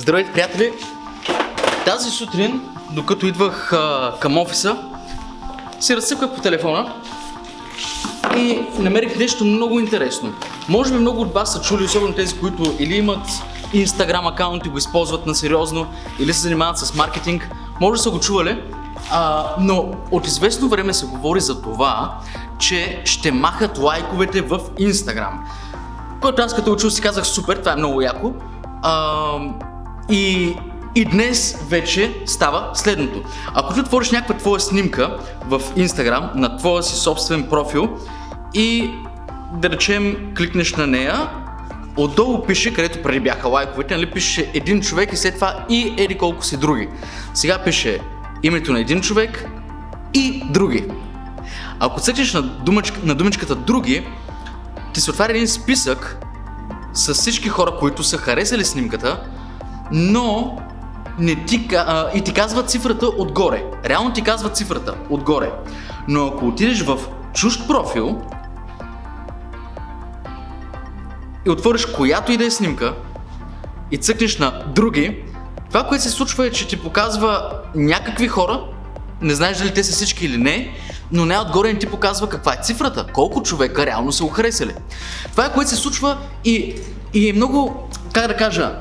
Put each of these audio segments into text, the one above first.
Здравейте, приятели! Тази сутрин, докато идвах а, към офиса, си разсъквах по телефона и намерих нещо много интересно. Може би много от вас са чули, особено тези, които или имат Instagram акаунт и го използват на сериозно, или се занимават с маркетинг. Може да са го чували, а, но от известно време се говори за това, че ще махат лайковете в Instagram. Който аз като учил си казах супер, това е много яко. А, и, и днес вече става следното. Ако ти отвориш някаква твоя снимка в Instagram на твоя си собствен профил и да речем кликнеш на нея, отдолу пише, където преди бяха лайковете, нали, пише един човек и след това и еди колко си други. Сега пише името на един човек и други. Ако цъкнеш на, думачка, на думичката други, ти се отваря един списък с всички хора, които са харесали снимката, но не ти, а, и ти казва цифрата отгоре. Реално ти казва цифрата отгоре. Но ако отидеш в чужд профил и отвориш която и да е снимка и цъкнеш на други, това, което се случва е, че ти показва някакви хора, не знаеш дали те са всички или не, но най-отгоре не ти показва каква е цифрата, колко човека реално са го харесали. Това е което се случва и, и е много, как да кажа,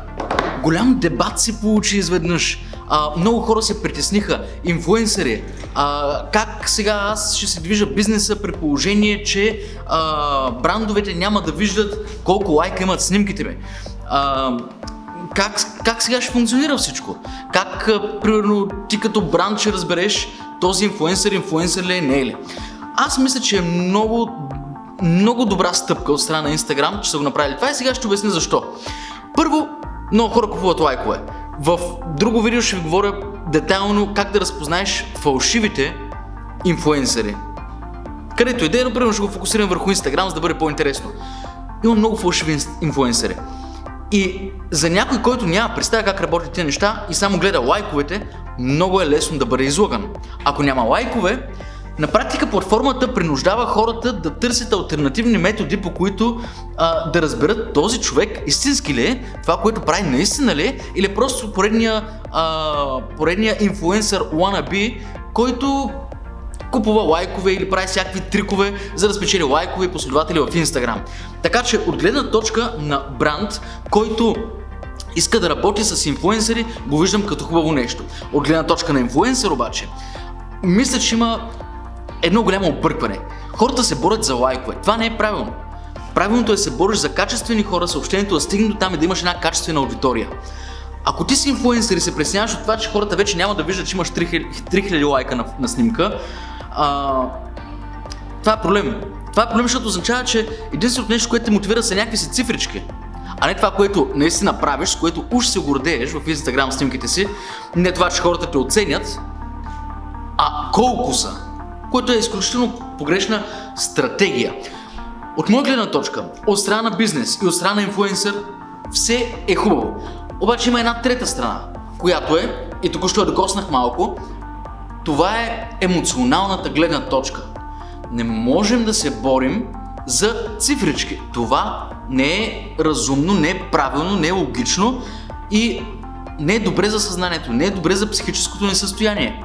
голям дебат се получи изведнъж. А, много хора се притесниха, инфуенсъри, а, как сега аз ще се движа бизнеса при положение, че а, брандовете няма да виждат колко лайка имат снимките ми. А, как, как сега ще функционира всичко? Как, а, примерно, ти като бранд ще разбереш този инфуенсър, инфуенсър ли е, не е ли? Аз мисля, че е много, много добра стъпка от страна на Instagram, че са го направили това и сега ще обясня защо. Първо, много хора купуват лайкове. В друго видео ще ви говоря детайлно как да разпознаеш фалшивите инфуенсъри. Където идея, но примерно ще го фокусирам върху Instagram, за да бъде по-интересно. Има много фалшиви инфуенсъри. И за някой, който няма представя как работят тези неща и само гледа лайковете, много е лесно да бъде излаган. Ако няма лайкове, на практика платформата принуждава хората да търсят альтернативни методи, по които а, да разберат този човек истински ли е, това, което прави наистина ли е, или просто поредния, а, поредния инфуенсър wannabe, който купува лайкове или прави всякакви трикове, за да спечели лайкове и последователи в Instagram. Така че от гледна точка на бранд, който иска да работи с инфуенсъри, го виждам като хубаво нещо. От гледна точка на инфуенсър обаче, мисля, че има едно голямо объркване. Хората се борят за лайкове. Това не е правилно. Правилното е да се бориш за качествени хора, съобщението да стигне до там и да имаш една качествена аудитория. Ако ти си инфлуенсър и се пресняваш от това, че хората вече няма да виждат, че имаш 3000, 3000 лайка на, на снимка, а, това е проблем. Това е проблем, защото означава, че единственото нещо, което те мотивира са някакви си цифрички. А не това, което наистина правиш, с което уж се гордееш в Instagram снимките си, не това, че хората те оценят, а колко са което е изключително погрешна стратегия. От моя гледна точка, от страна на бизнес и от страна на инфлуенсър, все е хубаво. Обаче има една трета страна, която е, и тук ще я докоснах малко, това е емоционалната гледна точка. Не можем да се борим за цифрички. Това не е разумно, не е правилно, не е логично и не е добре за съзнанието, не е добре за психическото ни състояние.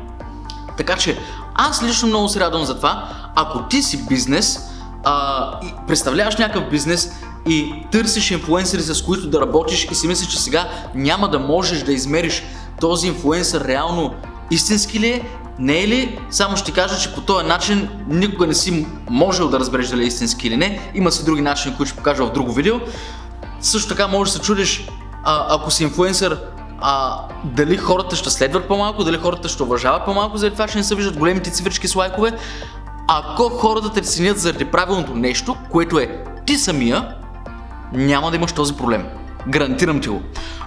Така че аз лично много се радвам за това. Ако ти си бизнес, а, и представляваш някакъв бизнес и търсиш инфлуенсъри, с които да работиш и си мислиш, че сега няма да можеш да измериш този инфлуенсър реално истински ли е, не е ли, само ще кажа, че по този начин никога не си можел да разбереш дали е истински или не. Има си други начини, които ще покажа в друго видео. Също така можеш да се чудиш, а, ако си инфлуенсър, а, дали хората ще следват по-малко, дали хората ще уважават по-малко, заради това, че не се виждат големите цифрички с лайкове. Ако хората те ценят заради правилното нещо, което е ти самия, няма да имаш този проблем. Гарантирам ти го.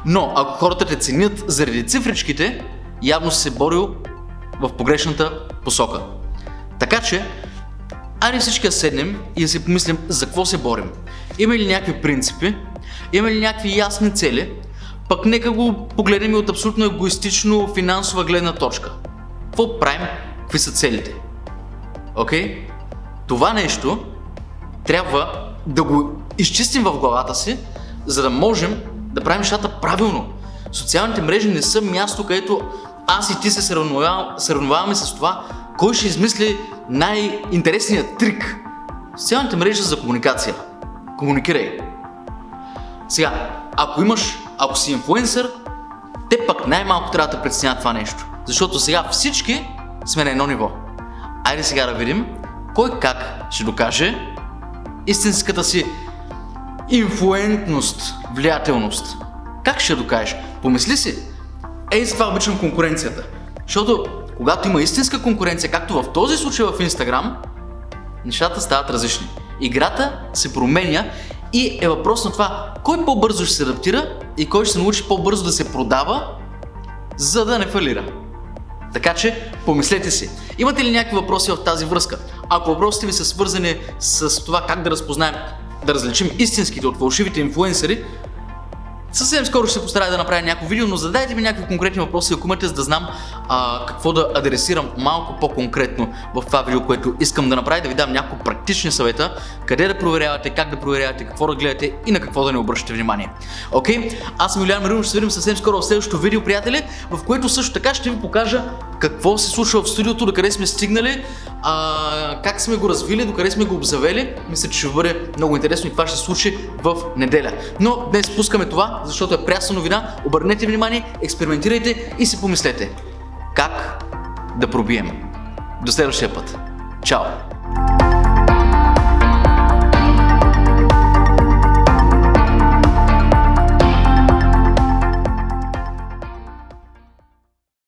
Но ако хората те ценят заради цифричките, явно си се борил в погрешната посока. Така че, айде всички да седнем и да си помислим за какво се борим. Има ли някакви принципи, има ли някакви ясни цели, пък нека го погледнем от абсолютно егоистично финансова гледна точка. Какво правим? Какви са целите? Окей? Okay? Това нещо трябва да го изчистим в главата си, за да можем да правим нещата правилно. Социалните мрежи не са място, където аз и ти се сравняваме с това, кой ще измисли най-интересният трик. Социалните мрежи са за комуникация. Комуникирай. Сега, ако имаш, ако си инфлуенсър, те пък най-малко трябва да преценят това нещо. Защото сега всички сме на едно ниво. Айде сега да видим кой как ще докаже истинската си инфлуентност, влиятелност. Как ще докажеш? Помисли си. Ей, с това обичам конкуренцията. Защото когато има истинска конкуренция, както в този случай в Инстаграм, нещата стават различни. Играта се променя и е въпрос на това кой по-бързо ще се адаптира и кой ще се научи по-бързо да се продава, за да не фалира. Така че, помислете си. Имате ли някакви въпроси в тази връзка? Ако въпросите ви са свързани с това как да разпознаем, да различим истинските от фалшивите инфлуенсъри, Съвсем скоро ще се постарая да направя някакво видео, но задайте ми някакви конкретни въпроси, ако имате, за да знам а, какво да адресирам малко по-конкретно в това видео, което искам да направя, да ви дам няколко практични съвета, къде да проверявате, как да проверявате, какво да гледате и на какво да не обръщате внимание. Окей? Аз съм Юлиан Маринов, ще се видим съвсем скоро в следващото видео, приятели, в което също така ще ви покажа какво се случва в студиото, до къде сме стигнали, а, как сме го развили, до къде сме го обзавели. Мисля, че ще бъде много интересно и това ще се случи в неделя. Но днес пускаме това, защото е прясна новина. Обърнете внимание, експериментирайте и си помислете как да пробием. До следващия път. Чао!